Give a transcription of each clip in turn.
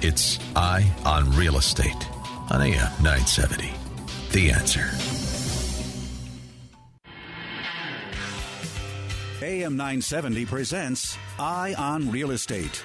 It's Eye on Real Estate on AM 970. The answer. AM 970 presents Eye on Real Estate.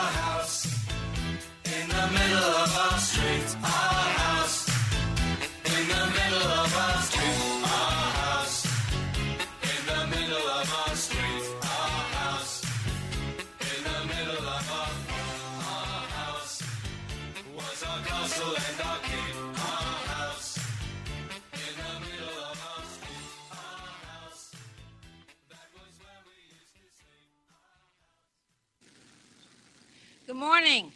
Morning.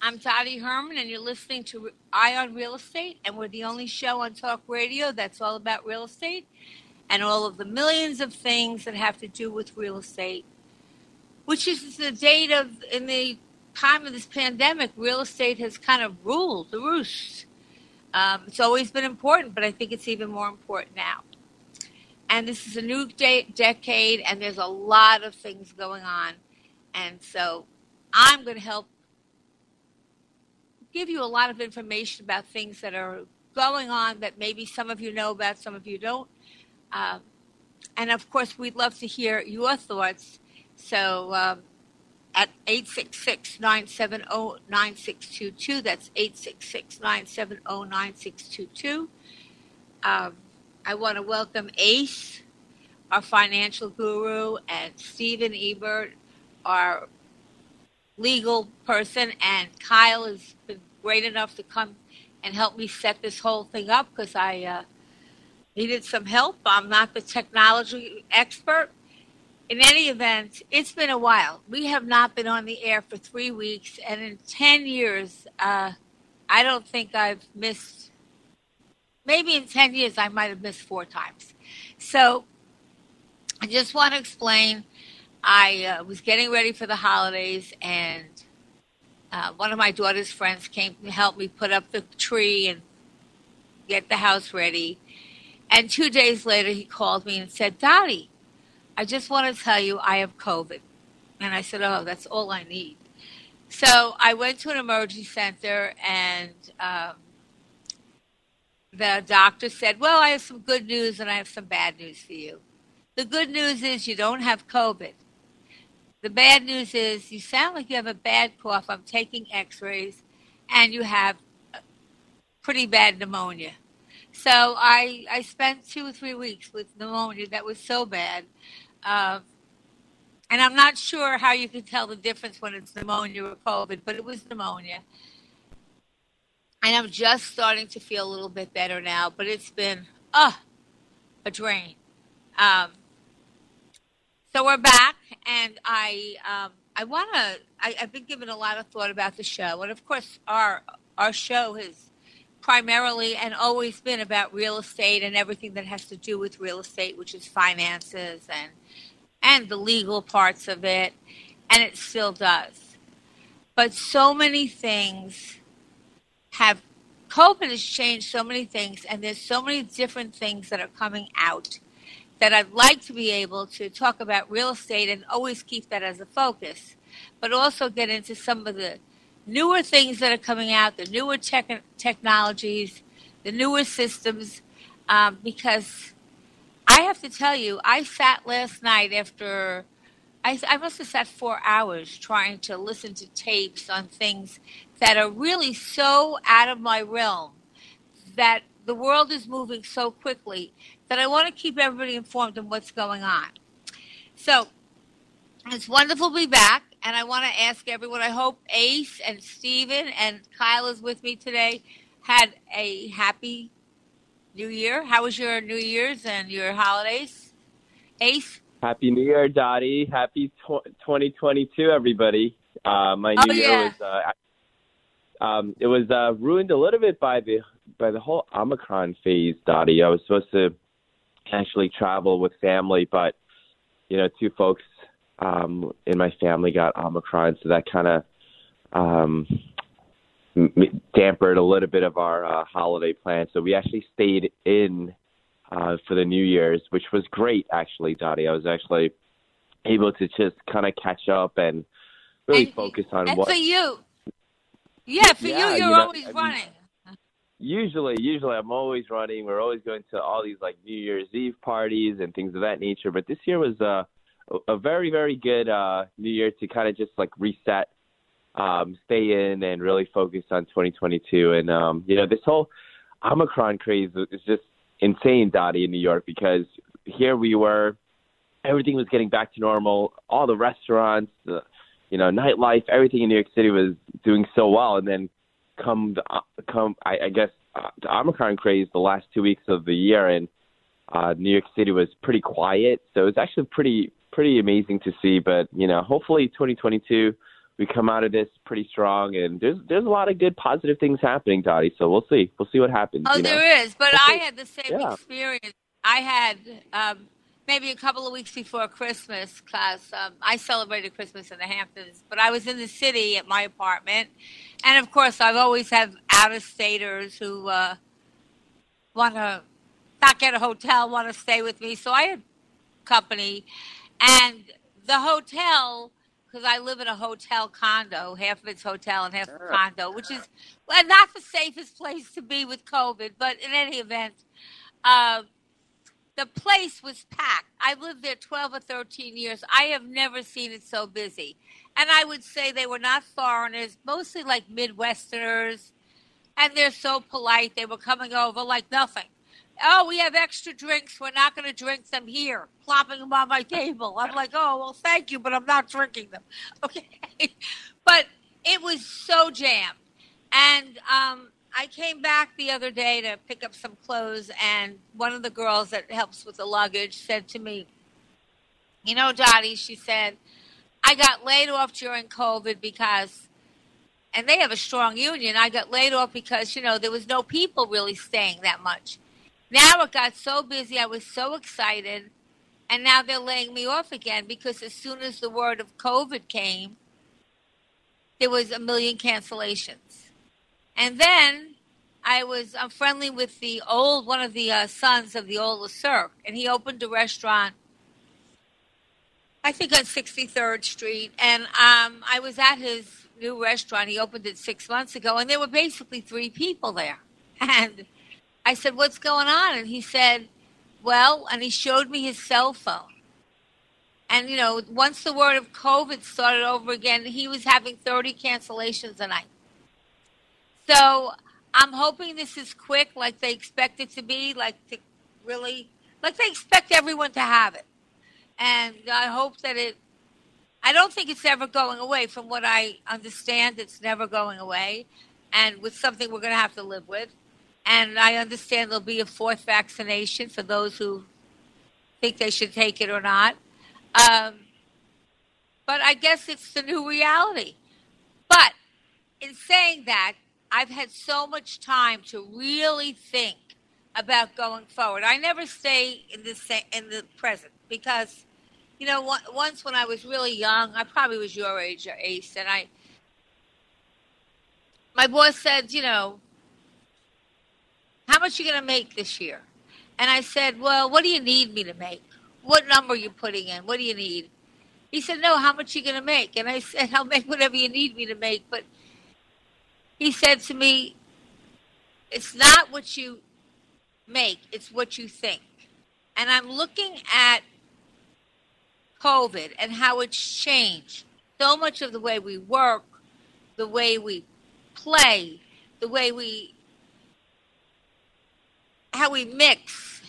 I'm Dottie Herman, and you're listening to Eye on Real Estate, and we're the only show on talk radio that's all about real estate and all of the millions of things that have to do with real estate, which is the date of, in the time of this pandemic, real estate has kind of ruled the roost. Um, it's always been important, but I think it's even more important now. And this is a new de- decade, and there's a lot of things going on. And so I'm going to help give you a lot of information about things that are going on that maybe some of you know about, some of you don't. Um, and of course, we'd love to hear your thoughts. So um, at 866 970 9622, that's 866 970 9622. Um, I want to welcome Ace, our financial guru, and Stephen Ebert, our legal person, and Kyle has been great enough to come and help me set this whole thing up because I uh, needed some help. I'm not the technology expert. In any event, it's been a while. We have not been on the air for three weeks, and in 10 years, uh, I don't think I've missed, maybe in 10 years, I might have missed four times. So I just want to explain I uh, was getting ready for the holidays, and uh, one of my daughter's friends came to help me put up the tree and get the house ready. And two days later, he called me and said, Dottie, I just want to tell you I have COVID. And I said, Oh, that's all I need. So I went to an emergency center, and um, the doctor said, Well, I have some good news and I have some bad news for you. The good news is you don't have COVID. The bad news is you sound like you have a bad cough. I'm taking x rays, and you have pretty bad pneumonia. So I, I spent two or three weeks with pneumonia that was so bad. Uh, and I'm not sure how you can tell the difference when it's pneumonia or COVID, but it was pneumonia. And I'm just starting to feel a little bit better now, but it's been, uh, a drain. Um, so we're back, and I um, I want to. I've been given a lot of thought about the show, and of course, our our show has primarily and always been about real estate and everything that has to do with real estate, which is finances and and the legal parts of it, and it still does. But so many things have COVID has changed so many things, and there's so many different things that are coming out that I'd like to be able to talk about real estate and always keep that as a focus, but also get into some of the newer things that are coming out, the newer tech- technologies, the newer systems, um, because I have to tell you, I sat last night after. I, I must have sat four hours trying to listen to tapes on things that are really so out of my realm that the world is moving so quickly that I want to keep everybody informed on what's going on. So it's wonderful to be back, and I want to ask everyone. I hope Ace and Steven and Kyle is with me today. Had a happy New Year. How was your New Year's and your holidays, Ace? Happy New Year, Dottie. Happy tw- 2022, everybody. Uh, my Oh, New Year yeah. was uh, um, it was uh, ruined a little bit by the by the whole Omicron phase, Dottie. I was supposed to actually travel with family, but you know, two folks um, in my family got Omicron, so that kind of um, dampered a little bit of our uh, holiday plan. So we actually stayed in uh, for the New Year's, which was great, actually, Dottie. I was actually able to just kind of catch up and really And- focus on and what. for you, yeah, for Yeah, you, you you're know, always I mean- running. Usually, usually I'm always running. We're always going to all these like New Year's Eve parties and things of that nature. But this year was uh, a very, very good uh, New Year to kind of just like reset, um, stay in, and really focus on 2022. And um, you know, this whole Omicron craze is just insane, Dottie, in New York because here we were, everything was getting back to normal. All the restaurants, the you know, nightlife, everything in New York City was doing so well, and then come the, uh, come I, I guess uh, the Omicron craze the last two weeks of the year, and uh, New York City was pretty quiet. So it's actually pretty pretty amazing to see. But you know, hopefully 2022 we come out of this pretty strong, and there's there's a lot of good positive things happening, Dottie. So we'll see we'll see what happens. Oh, you know? there is. But I had the same yeah. experience. I had um, maybe a couple of weeks before Christmas because um, I celebrated Christmas in the Hamptons, but I was in the city at my apartment. And of course, I've always had out of staters who uh, want to not get a hotel, want to stay with me. So I had company. And the hotel, because I live in a hotel condo, half of it's hotel and half Sure. condo, which is well, not the safest place to be with COVID, but in any event, uh, the place was packed. I've lived there 12 or 13 years. I have never seen it so busy. And I would say they were not foreigners, mostly like Midwesterners. And they're so polite. They were coming over like nothing. Oh, we have extra drinks. We're not going to drink them here. Plopping them on my table. I'm like, oh, well, thank you, but I'm not drinking them. Okay. but it was so jammed. And um, I came back the other day to pick up some clothes, and one of the girls that helps with the luggage said to me, You know, Dottie, she said, I got laid off during COVID because, and they have a strong union, I got laid off because, you know, there was no people really staying that much. Now it got so busy, I was so excited, and now they're laying me off again because as soon as the word of COVID came, there was a million cancellations. And then I was I'm friendly with the old one of the uh, sons of the old Cirque, and he opened a restaurant. I think on 63rd Street, and um, I was at his new restaurant. He opened it six months ago, and there were basically three people there. And I said, "What's going on?" And he said, "Well," and he showed me his cell phone. And you know, once the word of COVID started over again, he was having 30 cancellations a night. So I'm hoping this is quick, like they expect it to be, like to really, like they expect everyone to have it. And I hope that it. I don't think it's ever going away. From what I understand, it's never going away, and with something we're going to have to live with. And I understand there'll be a fourth vaccination for those who think they should take it or not. Um, but I guess it's the new reality. But in saying that, I've had so much time to really think about going forward. I never stay in the sa- in the present because, you know, on- once when I was really young, I probably was your age or Ace, and I, my boss said, you know, how much you going to make this year? And I said, well, what do you need me to make? What number are you putting in? What do you need? He said, no, how much you going to make? And I said, I'll make whatever you need me to make, but he said to me, It's not what you make, it's what you think. And I'm looking at COVID and how it's changed so much of the way we work, the way we play, the way we how we mix.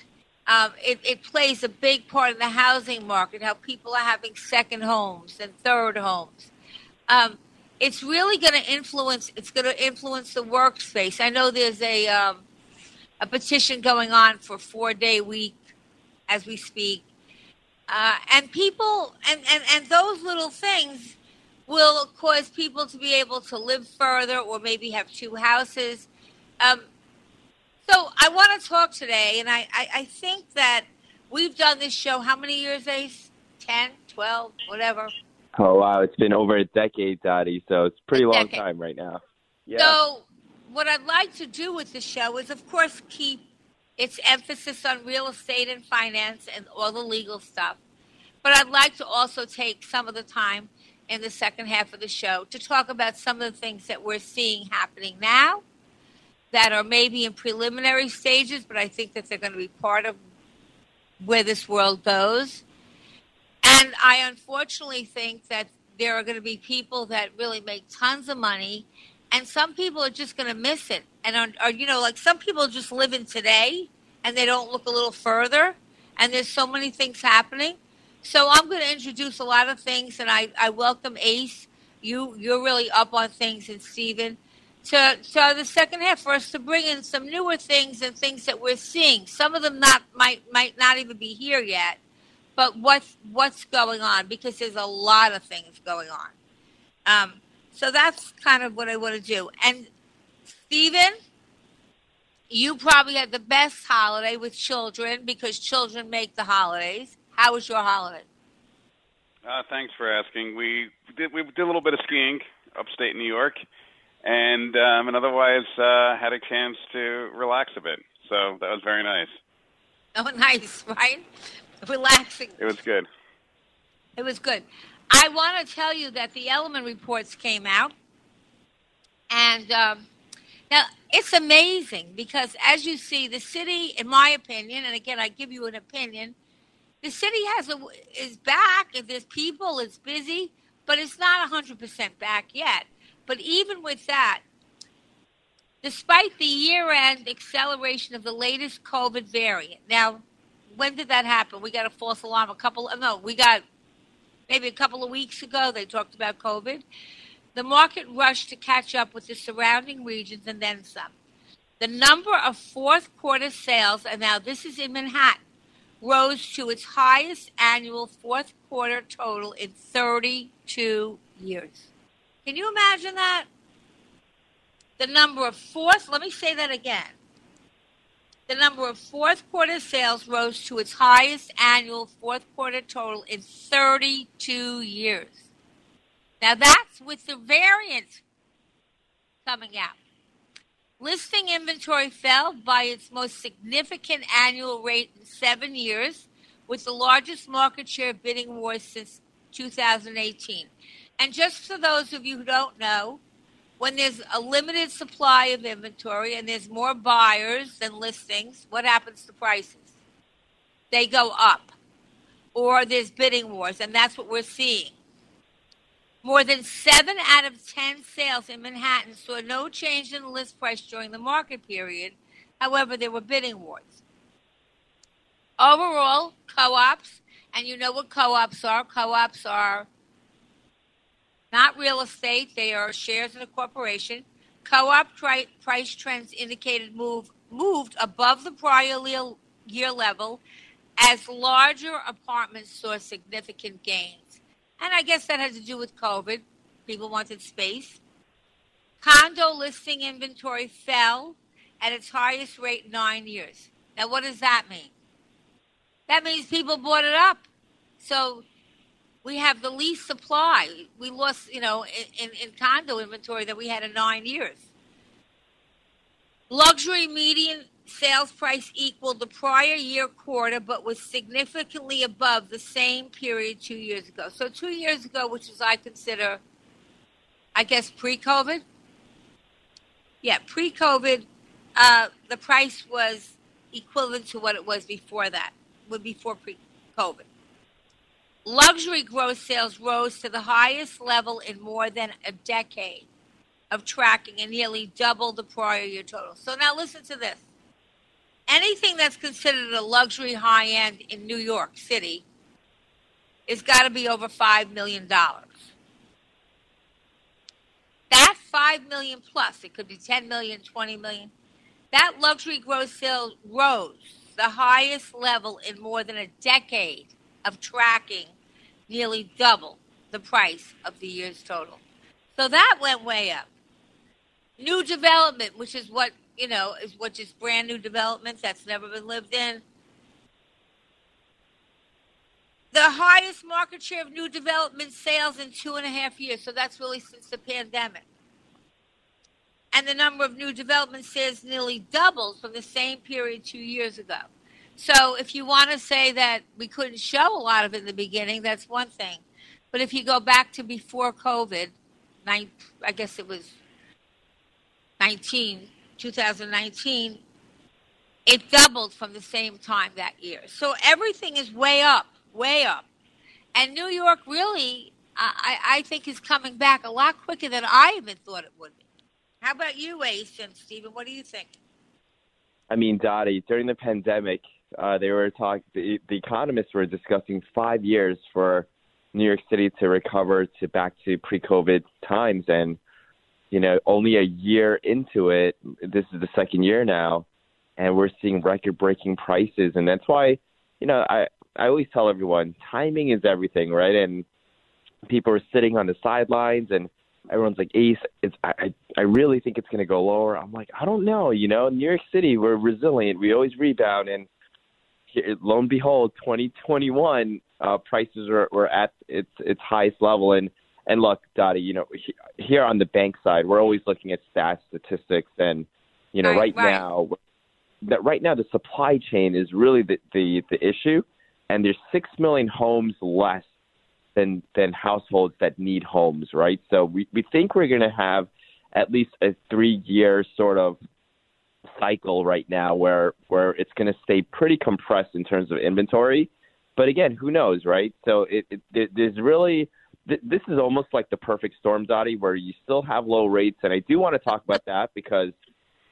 Um, it, it plays a big part in the housing market. How people are having second homes and third homes. Um, it's really going to influence. It's going to influence the workspace. I know there's a um, a petition going on for four day week as we speak, uh, and people and, and and those little things will cause people to be able to live further or maybe have two houses. Um, so I want to talk today, and I, I, I, think that we've done this show how many years, Ace? 10, 12, whatever. Oh, wow. It's been over a decade, Dottie, so it's pretty a long decade. time right now. Yeah. So what I'd like to do with the show is, of course, keep its emphasis on real estate and finance and all the legal stuff. But I'd like to also take some of the time – in the second half of the show to talk about some of the things that we're seeing happening now that are maybe in preliminary stages, but I think that they're going to be part of where this world goes. And I unfortunately think that there are going to be people that really make tons of money, and some people are just going to miss it. And are, are, you know, like some people just live in today and they don't look a little further, and there's so many things happening. So I'm going to introduce a lot of things, and I, I welcome Ace. You you're really up on things, and Stephen. To, to the second half for us to bring in some newer things and things that we're seeing. Some of them not might might not even be here yet, but what's what's going on because there's a lot of things going on. Um, so that's kind of what I want to do. And Stephen, you probably had the best holiday with children because children make the holidays. How was your holiday? Uh, thanks for asking. We did we did a little bit of skiing upstate New York, and um, and otherwise uh, had a chance to relax a bit. So that was very nice. Oh, nice, right? Relaxing. It was good. It was good. I want to tell you that the Elliman reports came out, and um, now it's amazing because, as you see, the city, in my opinion, and again, I give you an opinion, the city has a is back. If there's people, it's busy, but it's not hundred percent back yet. But even with that, despite the year-end acceleration of the latest COVID variant, now when did that happen? We got a false alarm a couple. No, we got maybe a couple of weeks ago. They talked about COVID. The market rushed to catch up with the surrounding regions and then some. The number of fourth quarter sales, and now this is in Manhattan rose to its highest annual fourth quarter total in 32 years. Can you imagine that? The number of fourth, let me say that again. The number of fourth quarter sales rose to its highest annual fourth quarter total in 32 years. Now that's with the variant coming out. Listing inventory fell by its most significant annual rate in seven years, with the largest market share bidding wars since 2018. And just for those of you who don't know, when there's a limited supply of inventory and there's more buyers than listings, what happens to prices? They go up. Or there's bidding wars, and that's what we're seeing. More than seven out of 10 sales in Manhattan saw no change in the list price during the market period. However, there were bidding wars. Overall, co ops, and you know what co ops are co ops are not real estate, they are shares in a corporation. Co op tri- price trends indicated move, moved above the prior year level as larger apartments saw significant gains. And I guess that has to do with COVID. People wanted space. Condo listing inventory fell at its highest rate in nine years. Now, what does that mean? That means people bought it up. So we have the least supply. We lost, you know, in, in, in condo inventory that we had in nine years. Luxury median sales price equaled the prior year quarter, but was significantly above the same period two years ago. So, two years ago, which is I consider, I guess, pre COVID. Yeah, pre COVID, uh, the price was equivalent to what it was before that, before pre COVID. Luxury gross sales rose to the highest level in more than a decade. of tracking and nearly double the prior year total. So now listen to this. Anything that's considered a luxury high end in New York City is got to be over $5 million. That 5 million plus, it could be 10 million, 20 million. That luxury gross sales rose the highest level in more than a decade of tracking, nearly double the price of the year's total. So that went way up. New development, which is what, you know, is what is brand new developments that's never been lived in. The highest market share of new development sales in two and a half years. So that's really since the pandemic. And the number of new development sales nearly doubled from the same period two years ago. So if you want to say that we couldn't show a lot of it in the beginning, that's one thing. But if you go back to before COVID, I guess it was 19, 2019, it doubled from the same time that year. So everything is way up, way up. And New York really, I, I think, is coming back a lot quicker than I even thought it would be. How about you, Ace and Stephen? What do you think? I mean, Dottie, during the pandemic, uh, they were talking. The, the economists were discussing five years for New York City to recover to back to pre-COVID times, and you know, only a year into it, this is the second year now, and we're seeing record-breaking prices, and that's why, you know, I I always tell everyone timing is everything, right? And people are sitting on the sidelines, and everyone's like, Ace, it's I I really think it's going to go lower. I'm like, I don't know, you know, New York City, we're resilient, we always rebound, and lo and behold, 2021 uh, prices were, were at its its highest level. And and look, Dottie, you know, here on the bank side, we're always looking at stats, statistics, and you know, right, right, right. now, that right now the supply chain is really the, the the issue, and there's six million homes less than than households that need homes, right? So we we think we're going to have at least a three year sort of cycle right now where where it's going to stay pretty compressed in terms of inventory. But again, who knows, right? So it, it, it there's really this is almost like the perfect storm, Dottie, where you still have low rates, and I do want to talk about that because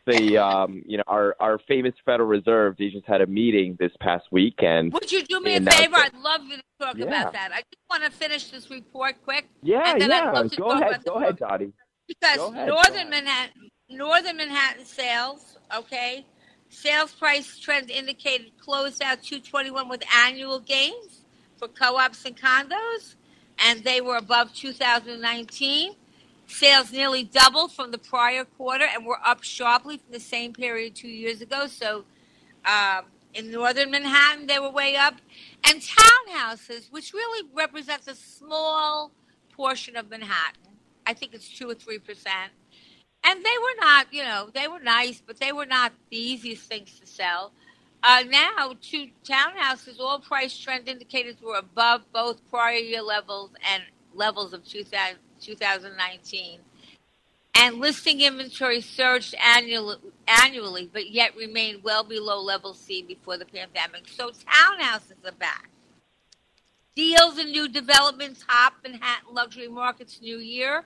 the um, you know our our famous Federal Reserve they just had a meeting this past week, and would you do me a favor? I'd love you to talk yeah. about that. I just want to finish this report quick. Yeah, yeah. Go ahead, go ahead, Dottie. Because ahead, Northern Manhattan, Northern Manhattan sales, okay, sales price trend indicated closed out 221 with annual gains for co-ops and condos, and they were above 2019. Sales nearly doubled from the prior quarter and were up sharply from the same period two years ago. So, um, in northern Manhattan, they were way up. And townhouses, which really represents a small portion of Manhattan, I think it's two or three percent, and they were not, you know, they were nice, but they were not the easiest things to sell. Uh, now, two townhouses, all price trend indicators were above both prior year levels and levels of 2000, 2019. And listing inventory surged annually, but yet remained well below level C before the pandemic. So townhouses are back. Deals in new development top Manhattan luxury markets new year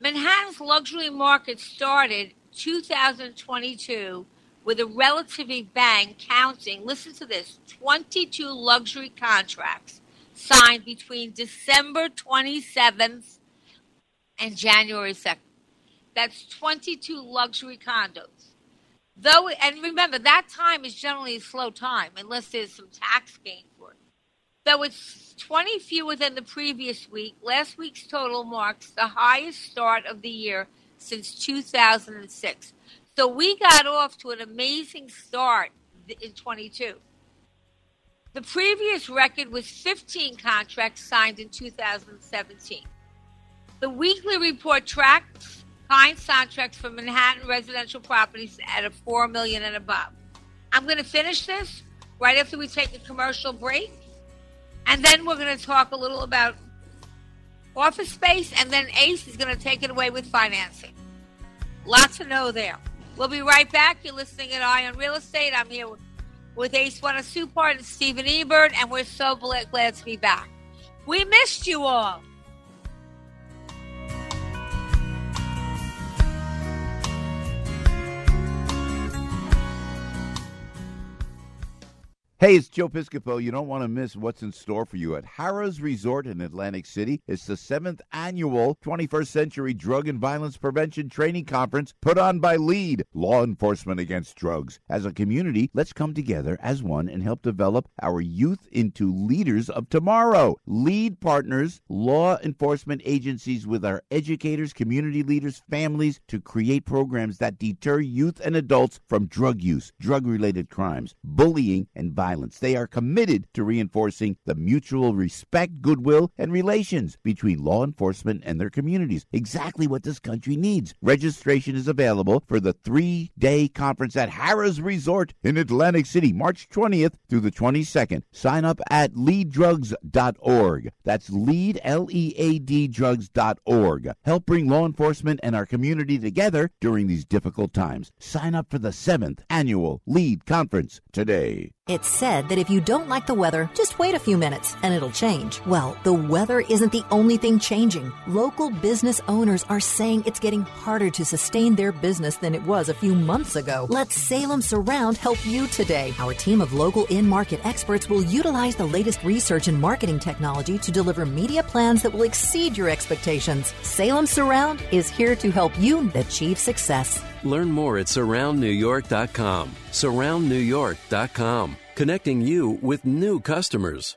Manhattan's luxury market started 2022 with a relatively bang, counting, listen to this, 22 luxury contracts signed between December 27th and January 2nd. That's 22 luxury condos. Though, and remember, that time is generally a slow time unless there's some tax gain for it. Though it's 20 fewer than the previous week, last week's total marks the highest start of the year since 2006. So we got off to an amazing start in 22. The previous record was 15 contracts signed in 2017. The weekly report tracks signed contracts for Manhattan residential properties at a 4 million and above. I'm going to finish this right after we take a commercial break. And then we're going to talk a little about office space, and then Ace is going to take it away with financing. Lots to know there. We'll be right back. You're listening at Eye on Real Estate. I'm here with, Ace Supart and Stephen Ebert, and we're so glad to be back. We missed you all. Hey, it's Joe Piscopo. You don't want to miss what's in store for you at Harrah's Resort in Atlantic City. It's the seventh annual 21st Century Drug and Violence Prevention Training Conference put on by LEAD, Law Enforcement Against Drugs. As a community, let's come together as one and help develop our youth into leaders of tomorrow. LEAD partners law enforcement agencies with our educators, community leaders, families to create programs that deter youth and adults from drug use, drug related crimes, bullying, and violence violence. They are committed to reinforcing the mutual respect, goodwill, and relations between law enforcement and their communities. Exactly what this country needs. Registration is available for the three day conference at Harrah's Resort in Atlantic City, March 20th through the 22nd. Sign up at leaddrugs.org. That's lead, L E A D drugs.org. Help bring law enforcement and our community together during these difficult times. Sign up for the seventh annual LEAD conference today. It's said that if you don't like the weather, just wait a few minutes and it'll change. Well, the weather isn't the only thing changing. Local business owners are saying it's getting harder to sustain their business than it was a few months ago. Let Salem Surround help you today. Our team of local in market experts will utilize the latest research and marketing technology to deliver media plans that will exceed your expectations. Salem Surround is here to help you achieve success. Learn more at surroundnewyork.com. Surroundnewyork.com, connecting you with new customers.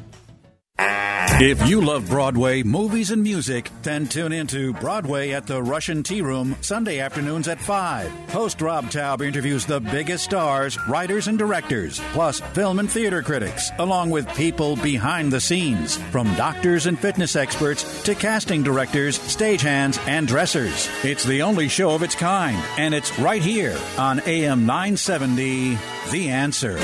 If you love Broadway movies and music, then tune into Broadway at the Russian Tea Room Sunday afternoons at 5. Host Rob Taub interviews the biggest stars, writers, and directors, plus film and theater critics, along with people behind the scenes, from doctors and fitness experts to casting directors, stagehands, and dressers. It's the only show of its kind, and it's right here on AM 970 The Answer.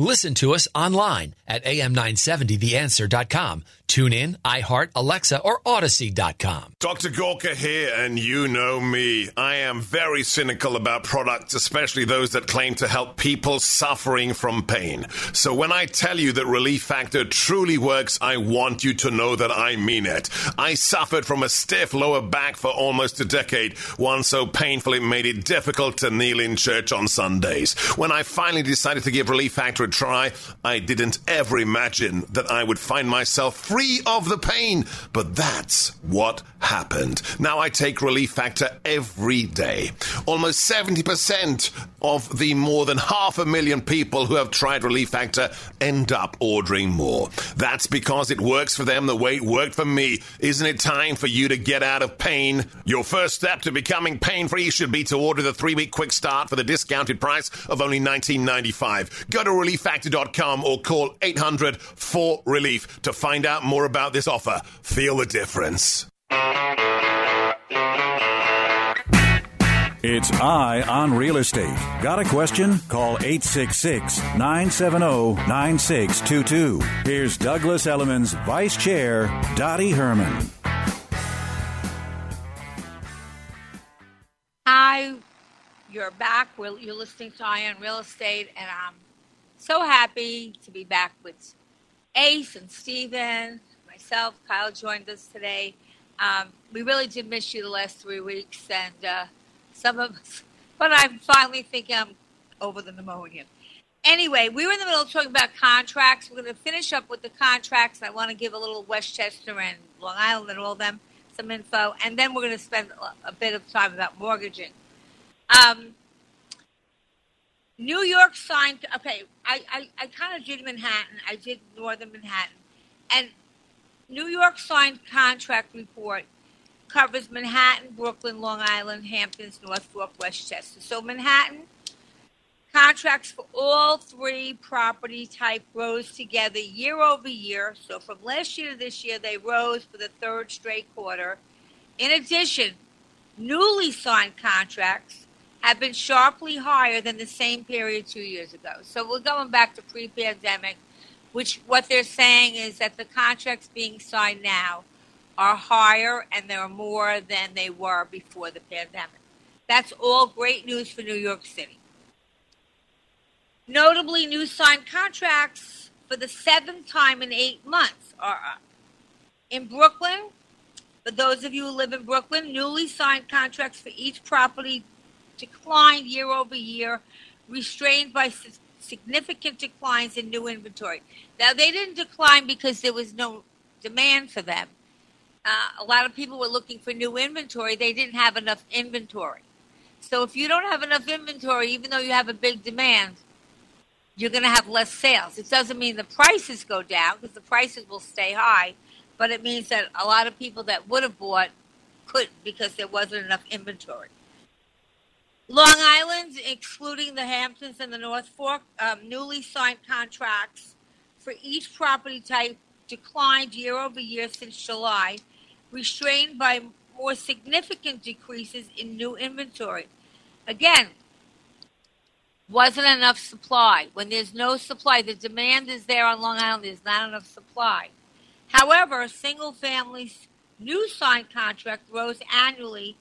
Listen to us online at am970theanswer.com. Tune in, iHeart, Alexa, or Odyssey.com. Dr. Gorka here, and you know me. I am very cynical about products, especially those that claim to help people suffering from pain. So when I tell you that Relief Factor truly works, I want you to know that I mean it. I suffered from a stiff lower back for almost a decade, one so painful it made it difficult to kneel in church on Sundays. When I finally decided to give Relief Factor try, I didn't ever imagine that I would find myself free of the pain. But that's what happened. Now I take Relief Factor every day. Almost 70% of the more than half a million people who have tried Relief Factor end up ordering more. That's because it works for them the way it worked for me. Isn't it time for you to get out of pain? Your first step to becoming pain free should be to order the three week quick start for the discounted price of only $19.95. Go to relieffactor.com or call 800 4 Relief to find out more about this offer. Feel the difference. It's Eye on Real Estate. Got a question? Call 866 970 9622. Here's Douglas Elliman's Vice Chair, Dottie Herman. Hi, you're back. We're, you're listening to Eye on Real Estate, and I'm so happy to be back with Ace and Steven, myself. Kyle joined us today. Um, we really did miss you the last three weeks, and uh, some of us, but I'm finally thinking I'm over the pneumonia. Anyway, we were in the middle of talking about contracts. We're going to finish up with the contracts. I want to give a little Westchester and Long Island and all them some info, and then we're going to spend a bit of time about mortgaging. Um, New York signed. Okay, I, I, I kind of did Manhattan. I did Northern Manhattan, and New York signed contract report covers Manhattan, Brooklyn, Long Island, Hamptons, North Fork, Westchester. So Manhattan contracts for all three property type rose together year over year. So from last year to this year, they rose for the third straight quarter. In addition, newly signed contracts have been sharply higher than the same period two years ago. So we're going back to pre-pandemic, which what they're saying is that the contracts being signed now are higher and they're more than they were before the pandemic. That's all great news for New York City. Notably, new signed contracts for the seventh time in eight months are up. In Brooklyn, for those of you who live in Brooklyn, newly signed contracts for each property declined year over year, restrained by significant declines in new inventory. Now, they didn't decline because there was no demand for them. Uh, a lot of people were looking for new inventory. They didn't have enough inventory. So, if you don't have enough inventory, even though you have a big demand, you're going to have less sales. It doesn't mean the prices go down because the prices will stay high, but it means that a lot of people that would have bought couldn't because there wasn't enough inventory. Long Island, excluding the Hamptons and the North Fork, um, newly signed contracts for each property type declined year over year since July, restrained by more significant decreases in new inventory. Again, wasn't enough supply. When there's no supply, the demand is there on Long Island, there's not enough supply. However, single families' new signed contract rose annually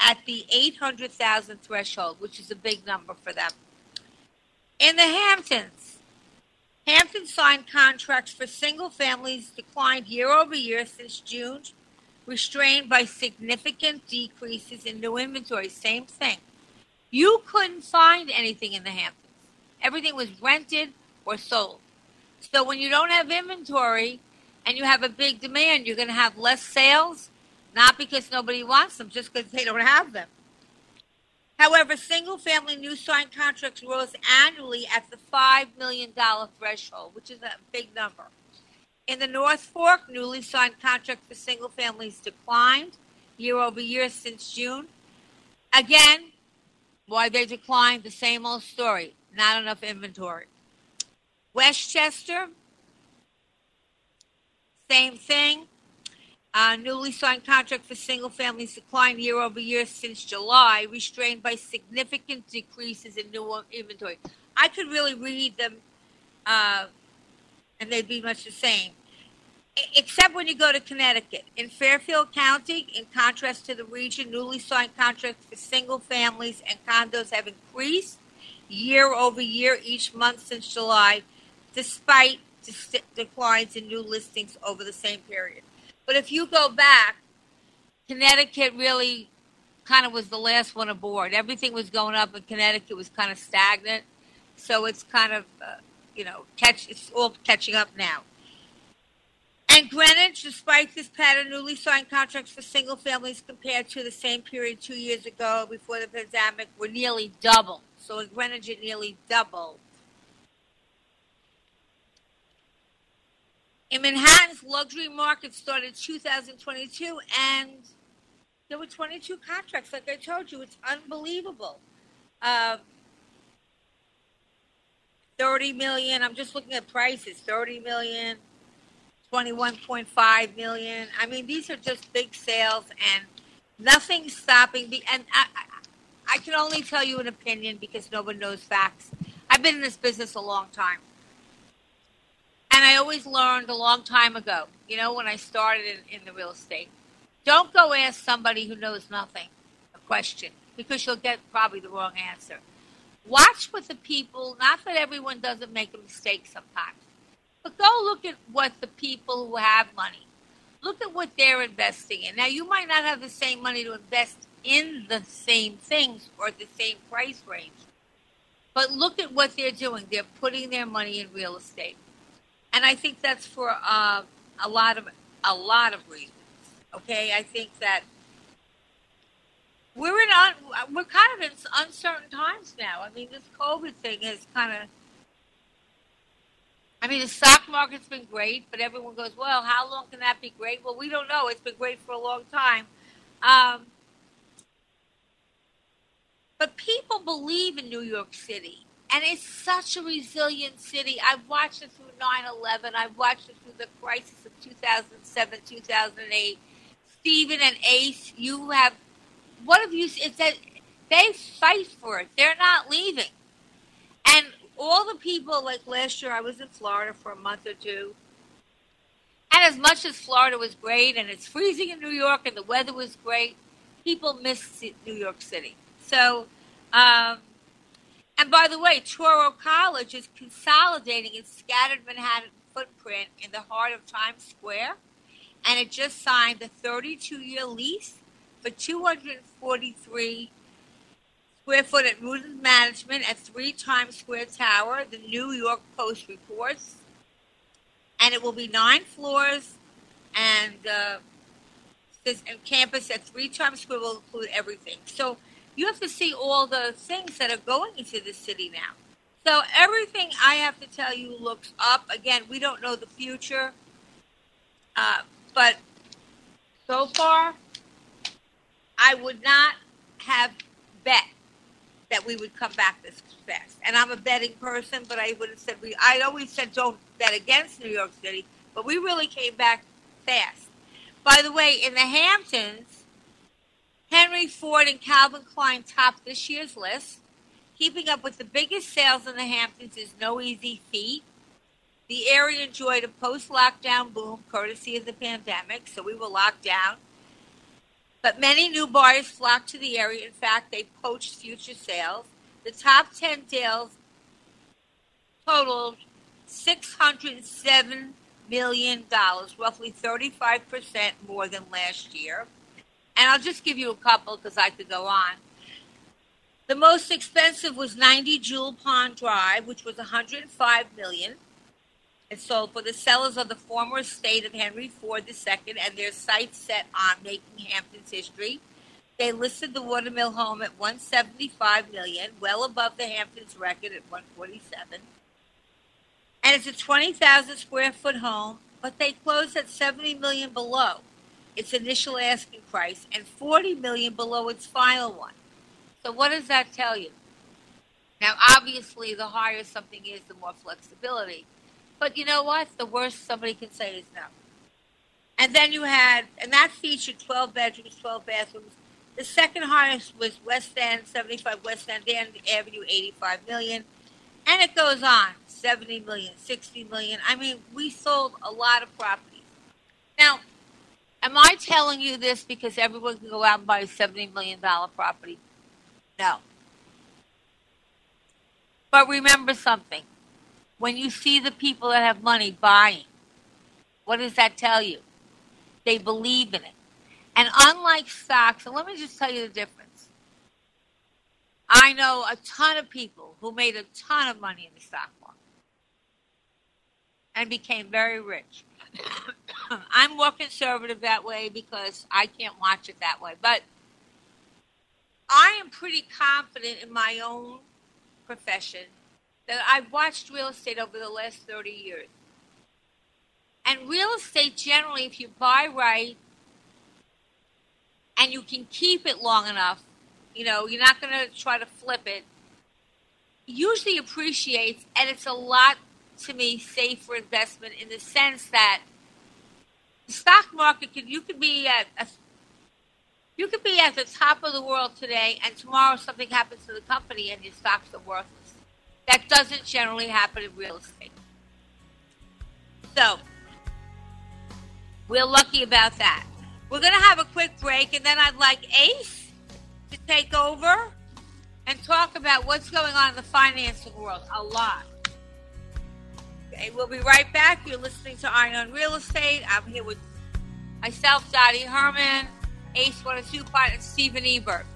at the 800,000 threshold, which is a big number for them. In the Hamptons, Hampton signed contracts for single families declined year over year since June, restrained by significant decreases in new inventory. Same thing. You couldn't find anything in the Hamptons. Everything was rented or sold. So when you don't have inventory and you have a big demand, you're going to have less sales not because nobody wants them, just because they don't have them. However, single family new signed contracts rose annually at the $5 million threshold, which is a big number. In the North Fork, newly signed contracts for single families declined year over year since June. Again, why they declined, the same old story not enough inventory. Westchester, same thing. Uh, newly signed contract for single families declined year over year since July, restrained by significant decreases in new inventory. I could really read them, uh, and they'd be much the same, except when you go to Connecticut. In Fairfield County, in contrast to the region, newly signed contracts for single families and condos have increased year over year each month since July, despite declines in new listings over the same period. But if you go back, Connecticut really kind of was the last one aboard. Everything was going up, and Connecticut was kind of stagnant. So it's kind of, uh, you know, catch. It's all catching up now. And Greenwich, despite this pattern, newly signed contracts for single families compared to the same period two years ago before the pandemic were nearly double. So in Greenwich, it nearly doubled. In Manhattan's luxury market started 2022, and there were 22 contracts. Like I told you, it's unbelievable. Uh, 30 million. I'm just looking at prices. 30 million, 21.5 million. I mean, these are just big sales, and nothing's stopping. The and I, I, I can only tell you an opinion because no one knows facts. I've been in this business a long time. And I always learned a long time ago, you know, when I started in, in the real estate, don't go ask somebody who knows nothing a question because you'll get probably the wrong answer. Watch what the people, not that everyone doesn't make a mistake sometimes, but go look at what the people who have money, look at what they're investing in. Now, you might not have the same money to invest in the same things or the same price range, but look at what they're doing. They're putting their money in real estate and I think that's for uh, a lot of a lot of reasons. Okay, I think that we're in. Un- we're kind of in uncertain times now. I mean, this COVID thing is kind of. I mean, the stock market's been great, but everyone goes, well, how long can that be great? Well, we don't know. It's been great for a long time. Um, but people believe in New York City, and it's such a resilient city. I've watched it through 9 11, I've watched it through the crisis of 2007, 2008. Stephen and Ace, you have what have you? It's that they fight for it. They're not leaving. And all the people, like last year, I was in Florida for a month or two. And as much as Florida was great and it's freezing in New York and the weather was great, people miss New York City. So, um, and by the way, Touro College is consolidating its scattered Manhattan footprint in the heart of Times Square. And it just signed a 32 year lease for 243 square foot at Rudin Management at 3 Times Square Tower, the New York Post reports. And it will be nine floors, and uh, this campus at 3 Times Square will include everything. So you have to see all the things that are going into the city now. So everything I have to tell you looks up. Again, we don't know the future, uh, but so far I would not have bet that we would come back this fast. And I'm a betting person, but I would have said we. I always said don't bet against New York City, but we really came back fast. By the way, in the Hamptons, Henry Ford and Calvin Klein topped this year's list. Keeping up with the biggest sales in the Hamptons is no easy feat. The area enjoyed a post lockdown boom courtesy of the pandemic, so we were locked down. But many new buyers flocked to the area. In fact, they poached future sales. The top 10 deals totaled $607 million, roughly 35% more than last year. And I'll just give you a couple because I could go on. The most expensive was 90 Jule Pond Drive, which was 105 million. It sold for the sellers of the former estate of Henry Ford II and their sights set on making Hampton's history. They listed the Watermill home at 175 million, well above the Hamptons record at 147. And it's a 20,000 square foot home, but they closed at 70 million below its initial asking price and 40 million below its final one. So what does that tell you? Now, obviously, the higher something is, the more flexibility. But you know what? The worst somebody can say is no. And then you had, and that featured 12 bedrooms, 12 bathrooms. The second highest was West End, 75 West End Avenue, 85 million. And it goes on 70 million, 60 million. I mean, we sold a lot of properties. Now, am I telling you this because everyone can go out and buy a $70 million property? No. But remember something when you see the people that have money buying, what does that tell you? They believe in it. And unlike stocks, and let me just tell you the difference. I know a ton of people who made a ton of money in the stock market and became very rich. I'm more conservative that way because I can't watch it that way. But I am pretty confident in my own profession that I've watched real estate over the last 30 years. And real estate, generally, if you buy right and you can keep it long enough, you know, you're not going to try to flip it, usually appreciates, and it's a lot, to me, safer investment in the sense that the stock market could, you could be at a you could be at the top of the world today, and tomorrow something happens to the company and your stocks are worthless. That doesn't generally happen in real estate. So, we're lucky about that. We're going to have a quick break, and then I'd like Ace to take over and talk about what's going on in the financing world. A lot. Okay, we'll be right back. You're listening to Eye on Real Estate. I'm here with myself, Dottie Herman, Ace Watanasuparp, and Stephen Ebert.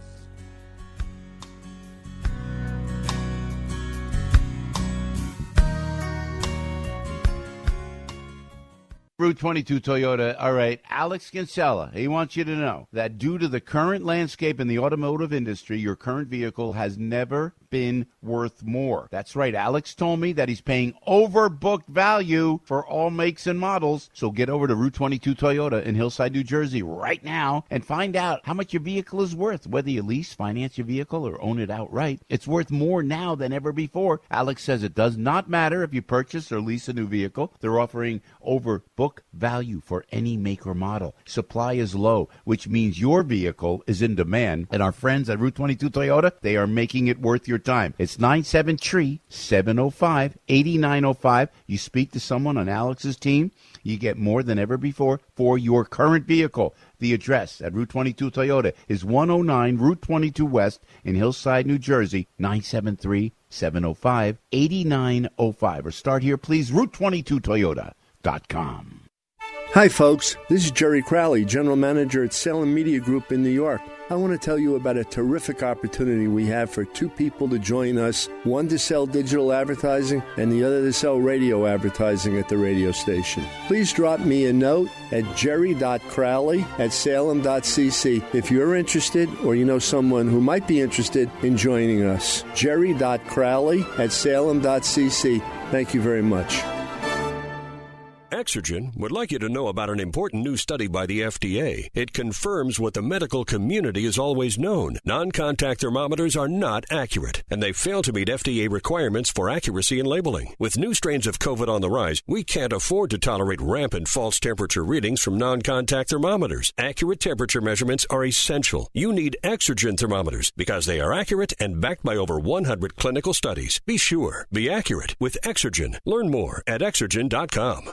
Route 22 Toyota. All right, Alex Kinsella, he wants you to know that due to the current landscape in the automotive industry, your current vehicle has never been worth more. That's right. Alex told me that he's paying overbooked value for all makes and models. So get over to Route 22 Toyota in Hillside, New Jersey right now and find out how much your vehicle is worth. Whether you lease, finance your vehicle, or own it outright, it's worth more now than ever before. Alex says it does not matter if you purchase or lease a new vehicle. They're offering overbook value for any make or model. Supply is low, which means your vehicle is in demand. And our friends at Route 22 Toyota, they are making it worth your time. It's 973 705 8905. You speak to someone on Alex's team, you get more than ever before for your current vehicle. The address at Route 22 Toyota is 109 Route 22 West in Hillside, New Jersey, 973 705 8905. Or start here, please, Route22Toyota.com. Hi, folks. This is Jerry Crowley, General Manager at Salem Media Group in New York. I want to tell you about a terrific opportunity we have for two people to join us one to sell digital advertising, and the other to sell radio advertising at the radio station. Please drop me a note at jerry.crowley at salem.cc if you're interested or you know someone who might be interested in joining us. jerry.crowley at salem.cc. Thank you very much. Exergen would like you to know about an important new study by the FDA. It confirms what the medical community has always known. Non-contact thermometers are not accurate, and they fail to meet FDA requirements for accuracy in labeling. With new strains of COVID on the rise, we can't afford to tolerate rampant false temperature readings from non-contact thermometers. Accurate temperature measurements are essential. You need Exergen thermometers because they are accurate and backed by over 100 clinical studies. Be sure, be accurate with Exergen. Learn more at exergen.com.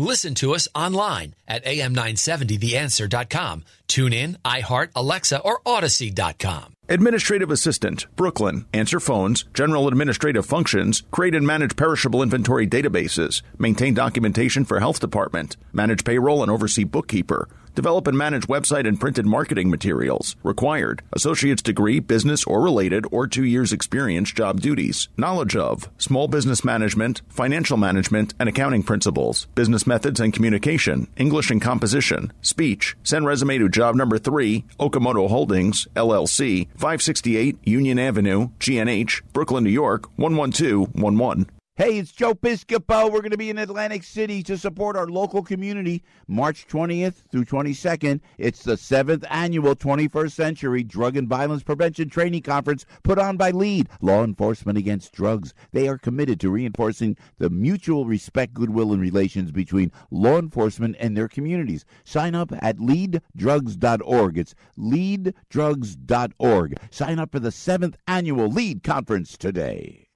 Listen to us online at am970theanswer.com. Tune in, iHeart, Alexa, or Odyssey.com. Administrative assistant, Brooklyn. Answer phones, general administrative functions, create and manage perishable inventory databases, maintain documentation for health department, manage payroll and oversee bookkeeper, develop and manage website and printed marketing materials. Required, associate's degree, business or related, or two years experience job duties. Knowledge of small business management, financial management, and accounting principles, business methods and communication, English and composition, speech. Send resume to job number three, Okamoto Holdings, LLC, 568 Union Avenue, GNH, Brooklyn, New York, 11211. Hey, it's Joe Piscopo. We're going to be in Atlantic City to support our local community March 20th through 22nd. It's the seventh annual 21st Century Drug and Violence Prevention Training Conference put on by LEAD, Law Enforcement Against Drugs. They are committed to reinforcing the mutual respect, goodwill, and relations between law enforcement and their communities. Sign up at leaddrugs.org. It's leaddrugs.org. Sign up for the seventh annual LEAD Conference today.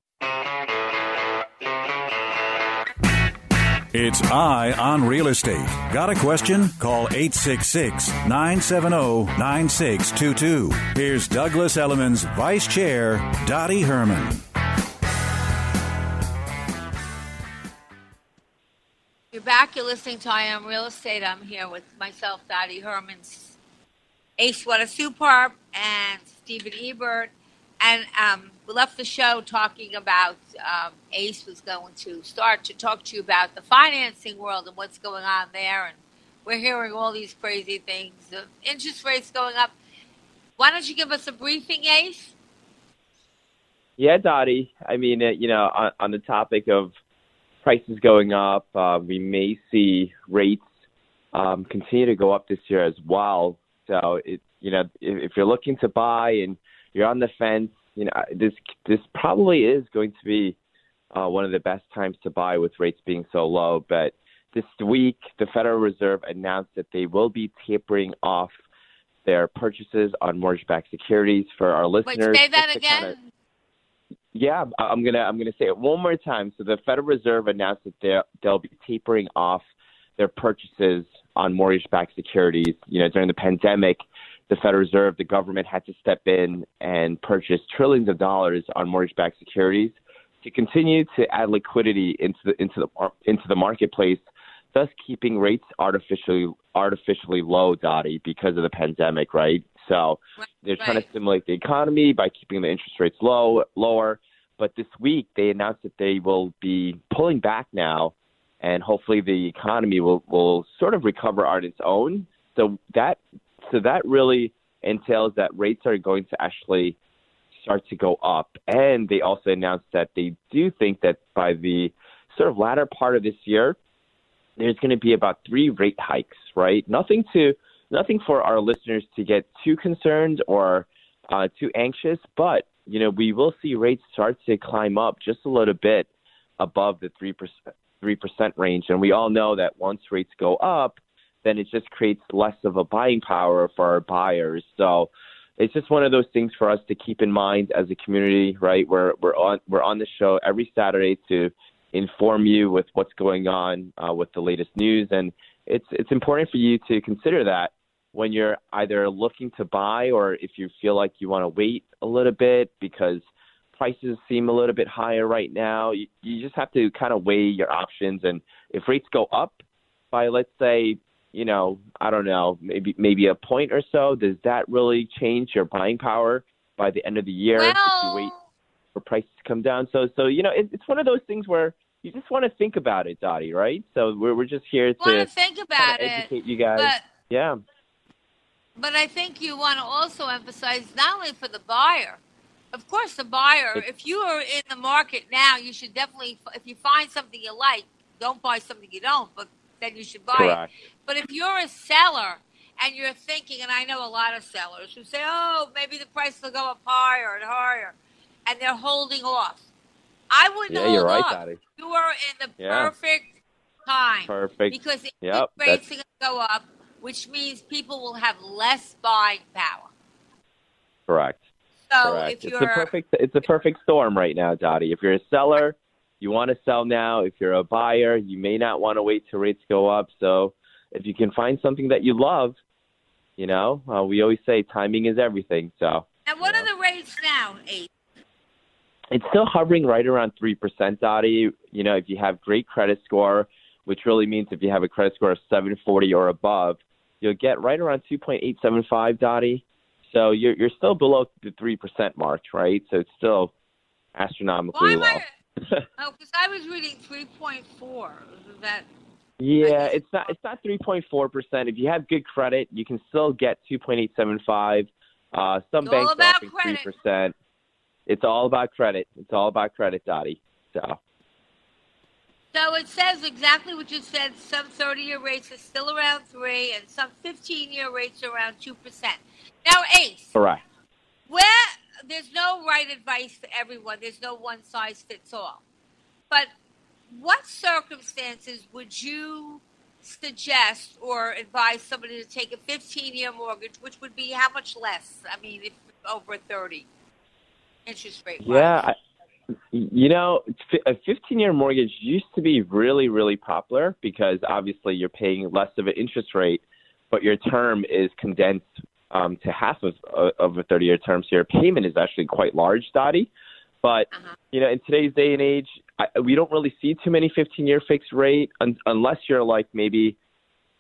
It's Eye on Real Estate. Got a question? Call 866 970 9622. Here's Douglas Elliman's Vice Chair, Dottie Herman. You're back. You're listening to Eye on Real Estate. I'm here with myself, Dottie Herman, Ace Watanasuparp, and Stephen Ebert. And um, we left the show talking about um, Ace was going to start to talk to you about the financing world and what's going on there. And we're hearing all these crazy things of interest rates going up. Why don't you give us a briefing, Ace? Yeah, Dottie. I mean, uh, you know, on, on the topic of prices going up, uh, we may see rates um, continue to go up this year as well. So, it, you know, if, if you're looking to buy and you're on the fence, you know, this this probably is going to be uh, one of the best times to buy with rates being so low. But this week, the Federal Reserve announced that they will be tapering off their purchases on mortgage-backed securities for our listeners. Wait, say that again. Kinda, yeah, I'm gonna I'm gonna say it one more time. So the Federal Reserve announced that they they'll be tapering off their purchases on mortgage-backed securities. You know, during the pandemic, the Federal Reserve, the government had to step in and purchase trillions of dollars on mortgage-backed securities to continue to add liquidity into the into the into the marketplace, thus keeping rates artificially artificially low, Dottie, because of the pandemic, right? So they're trying to stimulate the economy by keeping the interest rates low lower. But this week they announced that they will be pulling back now, and hopefully the economy will will sort of recover on its own. So that so that really entails that rates are going to actually start to go up. And they also announced that they do think that by the sort of latter part of this year, there's going to be about three rate hikes, right? Nothing to nothing for our listeners to get too concerned or uh, too anxious, but you know we will see rates start to climb up just a little bit above the three percent three percent range, and we all know that once rates go up, then it just creates less of a buying power for our buyers. So it's just one of those things for us to keep in mind as a community, right? We're we're on we're on the show every Saturday to inform you with what's going on uh, with the latest news, and it's it's important for you to consider that when you're either looking to buy or if you feel like you want to wait a little bit because prices seem a little bit higher right now. You, you just have to kind of weigh your options, and if rates go up by let's say you know, I don't know, maybe maybe a point or so. Does that really change your buying power by the end of the year well, if you wait for prices to come down? So so you know, it, it's one of those things where you just want to think about it, Dottie, right? So we're we're just here to think about it, educate you guys. But, yeah. But I think you want to also emphasize not only for the buyer. Of course, the buyer. if you are in the market now, you should definitely. If you find something you like, don't buy something you don't. But then you should buy Correct. it. But if you're a seller and you're thinking, and I know a lot of sellers who say, oh, maybe the price will go up higher and higher, and they're holding off. I wouldn't Yeah, hold you're right, off. Dottie. You are in the Yeah. perfect time. Perfect. Because Yep, rates are going to go up, which means people will have less buying power. Correct. So Correct. if It's you're a perfect it's a perfect storm right now, Dottie. If you're a seller, you want to sell now. If you're a buyer, you may not want to wait till rates go up. So if you can find something that you love, you know, uh, we always say timing is everything. So And what are the rates now? Eight. it's still hovering right around three percent, Dottie. You know, if you have great credit score, which really means if you have a credit score of 740 or above, you'll get right around 2.875, Dottie. So you're you're still below the three percent mark, right? So it's still astronomically low. Oh, because I was reading three point four. That Yeah, it's not it's not three point four percent. If you have good credit, you can still get two point eight seven five. Uh, some It's banks all are about offering three percent. It's all about credit. It's all about credit, Dottie. So So it says exactly what you said. Some 30 year rates are still around 3 and some 15 year rates are around 2%. Now, Ace, correct. where there's no right advice for everyone, there's no one size fits all. But what circumstances would you suggest or advise somebody to take a 15 year mortgage, which would be how much less? I mean, if over 30 interest rate. Yeah, I, you know, a 15 year mortgage used to be really, really popular because obviously you're paying less of an interest rate, but your term is condensed um, to half of, of a 30 year term. So your payment is actually quite large, Dottie. But, you know, in today's day and age, I, we don't really see too many 15 year fixed rate un, unless you're like maybe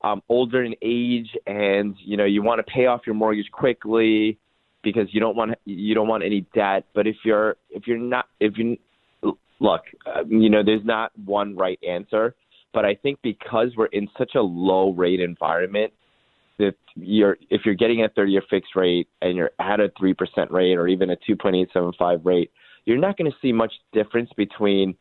um, older in age and, you know, you want to pay off your mortgage quickly because you don't want you don't want any debt. But if you're if you're not if you look, uh, you know, there's not one right answer. But I think because we're in such a low rate environment, that you're if you're getting a 30 year fixed rate and you're at a three percent rate or even a 2.875 rate, you're not going to see much difference between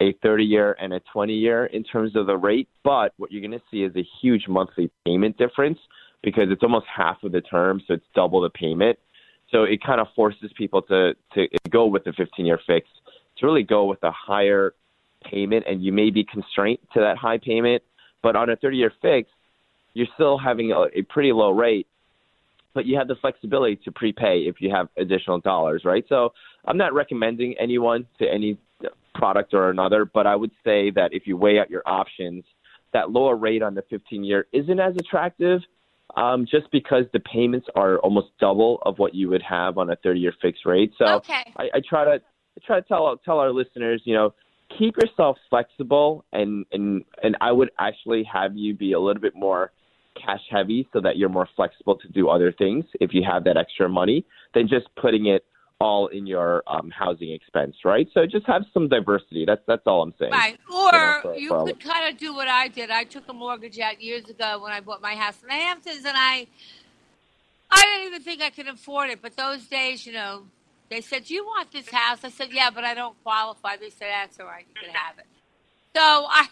a 30 year and a 20 year in terms of the rate. But what you're going to see is a huge monthly payment difference because it's almost half of the term, so it's double the payment. So it kind of forces people to to go with the 15 year fix to really go with a higher payment, and you may be constrained to that high payment. But on a 30 year fix, you're still having a, a pretty low rate, but you have the flexibility to prepay if you have additional dollars, right? So I'm not recommending anyone to any product or another, but I would say that if you weigh out your options, that lower rate on the 15 year isn't as attractive um, just because the payments are almost double of what you would have on a 30 year fixed rate. So Okay. I, I try to I try to tell tell our listeners, you know, keep yourself flexible and and and I would actually have you be a little bit more cash heavy so that you're more flexible to do other things if you have that extra money than just putting it all in your um, housing expense, right? So just have some diversity. That's that's all I'm saying. Right. You know, Or for- you for could kind of do what I did. I took a mortgage out years ago when I bought my house in the Hamptons, and I, I didn't even think I could afford it. But those days, you know, they said, "Do you want this house?" I said, "Yeah, but I don't qualify." They said, "That's all right. You can have it." So I,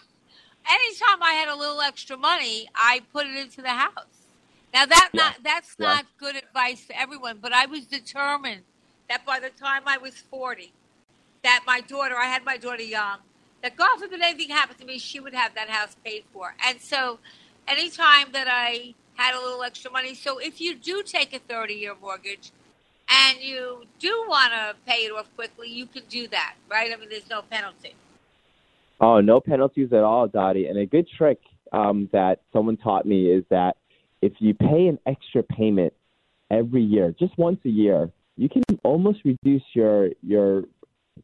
anytime I had a little extra money, I put it into the house. Now that not that's Yeah. not good advice for everyone, but I was determined that by the time I was forty, that my daughter, I had my daughter young, that God forbid anything happened to me, she would have that house paid for. And so, anytime that I had a little extra money, so if you do take a 30 year mortgage and you do want to pay it off quickly, you can do that, right? I mean, there's no penalty. Oh, no penalties at all, Dottie. And a good trick um, that someone taught me is that if you pay an extra payment every year, just once a year, you can almost reduce your your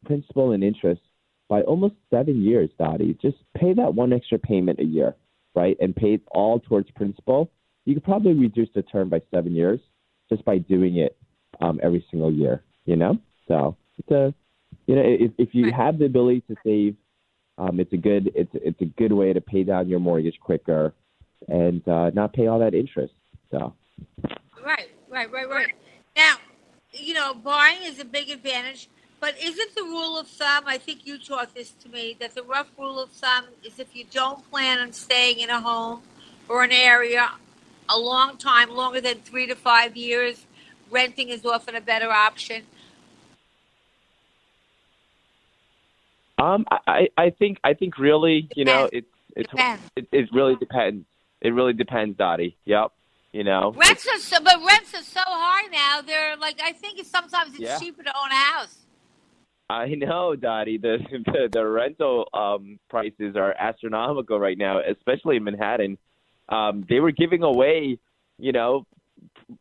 principal and interest by almost seven years, Dottie. Just pay that one extra payment a year, right, and pay it all towards principal. You could probably reduce the term by seven years just by doing it um, every single year. You know, so it's a you know if if you have the ability to save um, it's a good it's it's a good way to pay down your mortgage quicker and uh, not pay all that interest. So Right, right, right, right. Now, you know, buying is a big advantage, but isn't the rule of thumb, I think you taught this to me, that the rough rule of thumb is if you don't plan on staying in a home or an area a long time, longer than three to five years, renting is often a better option. Um, I I think I think really you know it's it's it, it really depends. It really depends, Dottie. Yep. You know. Rents are so, but rents are so high now. They're like, I think it's sometimes it's Yeah. cheaper to own a house. I know, Dottie. The, the the rental um, prices are astronomical right now, especially in Manhattan. Um, they were giving away, you know,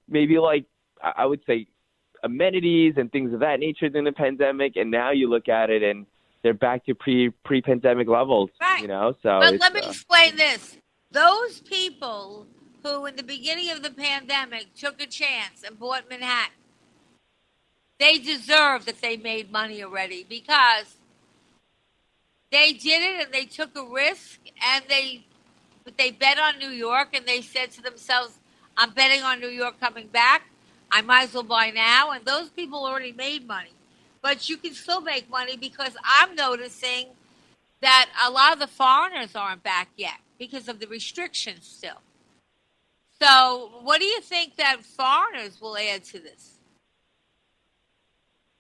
maybe like I I would say amenities and things of that nature during the pandemic, and now you look at it and they're back to pre pre pandemic levels. You know, so But let me uh, explain this. Those people who, in the beginning of the pandemic, took a chance and bought Manhattan, they deserve that they made money already because they did it and they took a risk and they but they bet on New York and they said to themselves, I'm betting on New York coming back. I might as well buy now. And those people already made money. But you can still make money because I'm noticing that a lot of the foreigners aren't back yet because of the restrictions still. So, what do you think that foreigners will add to this?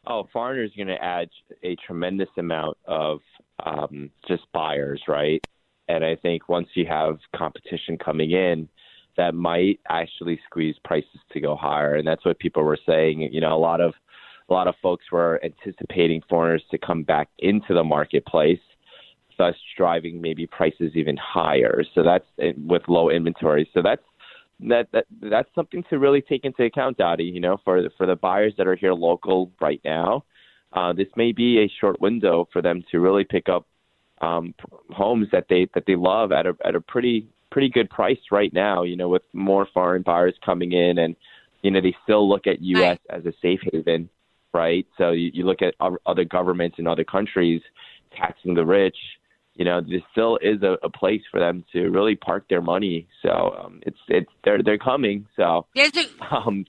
Oh, foreigners are going to add a tremendous amount of um, just buyers, right? And I think once you have competition coming in, that might actually squeeze prices to go higher, and that's what people were saying. You know, a lot of a lot of folks were anticipating foreigners to come back into the marketplace, thus driving maybe prices even higher. So that's with low inventory. So that's that, that that's something to really take into account, Dottie. You know, for the, for the buyers that are here local right now, uh, this may be a short window for them to really pick up um, homes that they that they love at a at a pretty pretty good price right now. You know, with more foreign buyers coming in, and you know they still look at U.S. as a safe haven, right? So you, you look at other governments in other countries taxing the rich. You know, this still is a, a place for them to really park their money. So um, it's it's they're they're coming. So There's a um,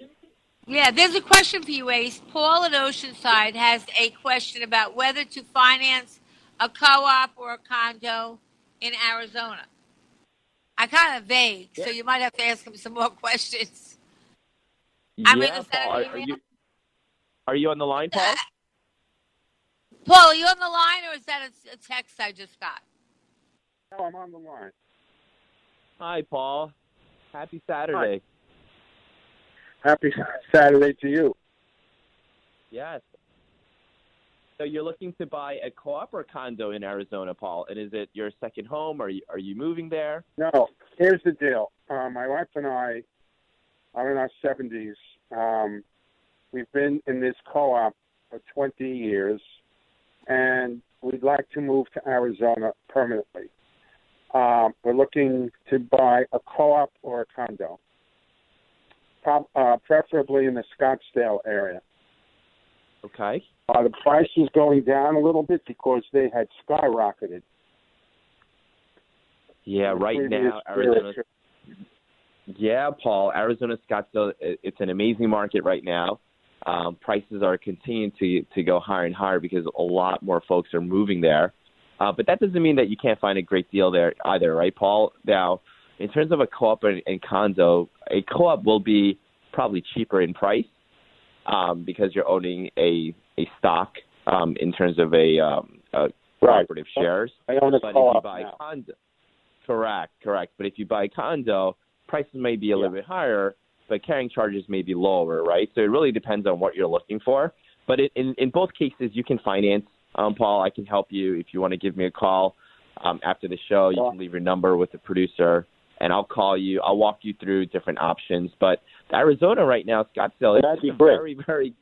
yeah, there's a question for you, Ace. Paul at Oceanside has a question about whether to finance a co-op or a condo in Arizona. I kind of vague, so you might have to ask him some more questions. I mean, yeah, is that Paul, are, are you are you on the line, Paul? Paul, are you on the line, or is that a, a text I just got? No, I'm on the line. Hi, Paul. Happy Saturday. Happy Saturday to you. Yes. So you're looking to buy a co-op or a condo in Arizona, Paul? And is it your second home? Are you are you moving there? No, here's the deal. Uh, my wife and I are in our 70s. Um, we've been in this co-op for 20 years, and we'd like to move to Arizona permanently. Um, we're looking to buy a co-op or a condo, uh, preferably in the Scottsdale area. Okay. Uh, the price is going down a little bit because they had skyrocketed. Yeah, right now Arizona. Yeah, Paul, Arizona Scottsdale. It's an amazing market right now. Um, prices are continuing to to go higher and higher because a lot more folks are moving there. Uh, but that doesn't mean that you can't find a great deal there either, right, Paul? Now, in terms of a co-op and, and condo, a co-op will be probably cheaper in price um, because you're owning a a stock um, in terms of a, um, a cooperative shares. I own a but if you co-op buy now. condo, correct, correct. But if you buy condo, prices may be a little bit higher, but carrying charges may be lower, right? So it really depends on what you're looking for. But in in, in both cases, you can finance. Um, Paul, I can help you if you want to give me a call um, after the show. You can leave your number with the producer, and I'll call you. I'll walk you through different options. But Arizona right now, Scottsdale, it's a great. very, very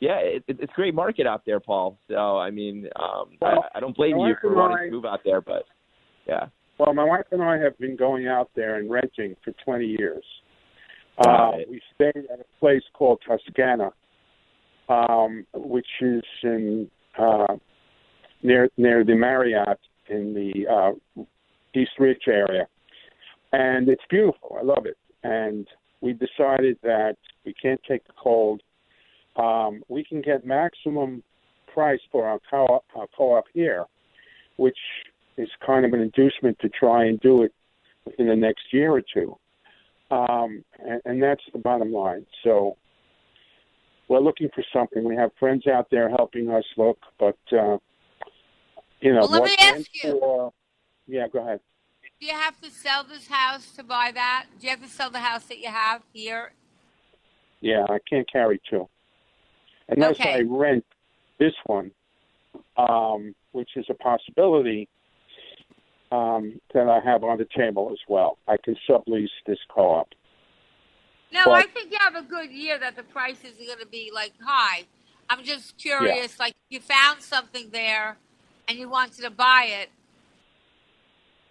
yeah, it, it, it's a great market out there, Paul. So I mean, um, Well, I, I don't blame you for wanting I- to move out there, but yeah. Well, my wife and I have been going out there and renting for 20 years. Uh, we stayed at a place called Toscana, um, which is in uh, near near the Marriott in the uh, Desert Ridge area, and it's beautiful. I love it. And we decided that we can't take the cold. Um, we can get maximum price for our co-op, our co-op here, which is kind of an inducement to try and do it within the next year or two. Um, and, and that's the bottom line. So we're looking for something. We have friends out there helping us look, but uh, you know Well, let me ask you. for- yeah, go ahead. Do you have to sell this house to buy that? Do you have to sell the house that you have here? Yeah, I can't carry two unless Okay. I rent this one, um, which is a possibility um, that I have on the table as well. I can sublease this co-op. No, But- I think you have a good year that the prices are going to be like high. I'm just curious, like you found something there and you wanted to buy it,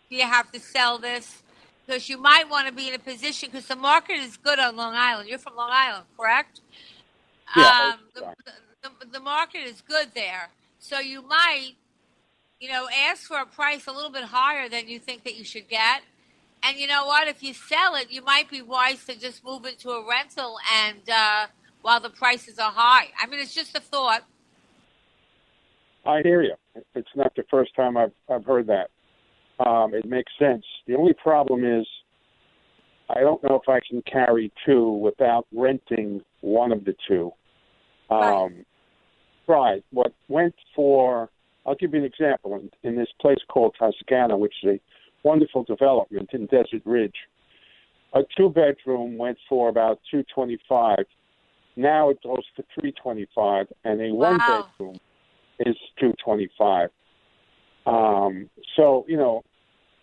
do you have to sell this? Because you might want to be in a position because the market is good on Long Island. You're from Long Island, correct? Yeah, Um, the, the, the market is good there, so you might, you know, ask for a price a little bit higher than you think that you should get. And you know what? If you sell it, you might be wise to just move into a rental and uh, while the prices are high. I mean, it's just a thought. I hear you. It's not the first time I've I've heard that. Um, it makes sense. The only problem is I don't know if I can carry two without renting one of the two. Um, right. What went for? I'll give you an example. In, in this place called Toscana, which is a wonderful development in Desert Ridge, a two-bedroom went for about two twenty-five. Now it goes for three twenty-five, and a one-bedroom is two twenty-five. Um, so you know,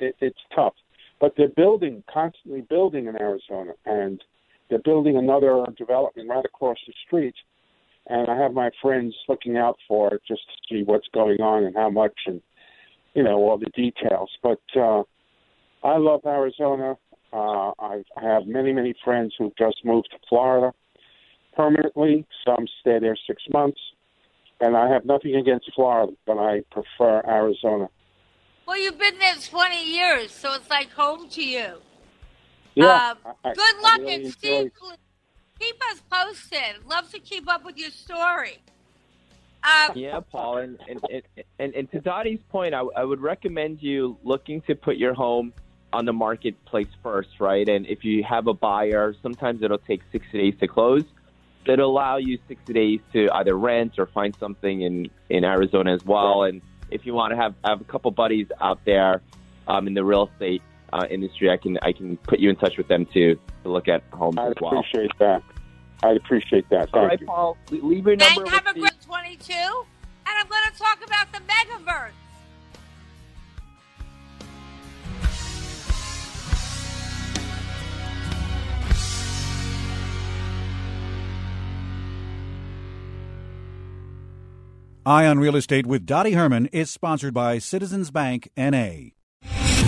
it, it's tough. But they're building, constantly building in Arizona, and they're building another development right across the street. And I have my friends looking out for it just to see what's going on and how much, and you know all the details. But uh, I love Arizona. Uh, I, I have many, many friends who just moved to Florida permanently. Some stay there six months, and I have nothing against Florida, but I prefer Arizona. Well, you've been there 20 years, so it's like home to you. Yeah, Um, I- good I luck, really and enjoy- Steve, keep us posted. Love to keep up with your story. Um, Yeah, Paul, and and, and, and, and to Dottie's point, I, I would recommend you looking to put your home on the marketplace first, right? And if you have a buyer, sometimes it'll take 60 days to close. It'll allow you 60 days to either rent or find something in, in Arizona as well. And if you want to have, have a couple buddies out there um, in the real estate uh, industry, I can I can put you in touch with them too to look at homes I'd as well. I appreciate that. I'd appreciate that. Thank All right, you. Paul, leave your Thank number. have a with the- great 22, and I'm going to talk about the megaverse. Eye on Real Estate with Dottie Herman is sponsored by Citizens Bank NA.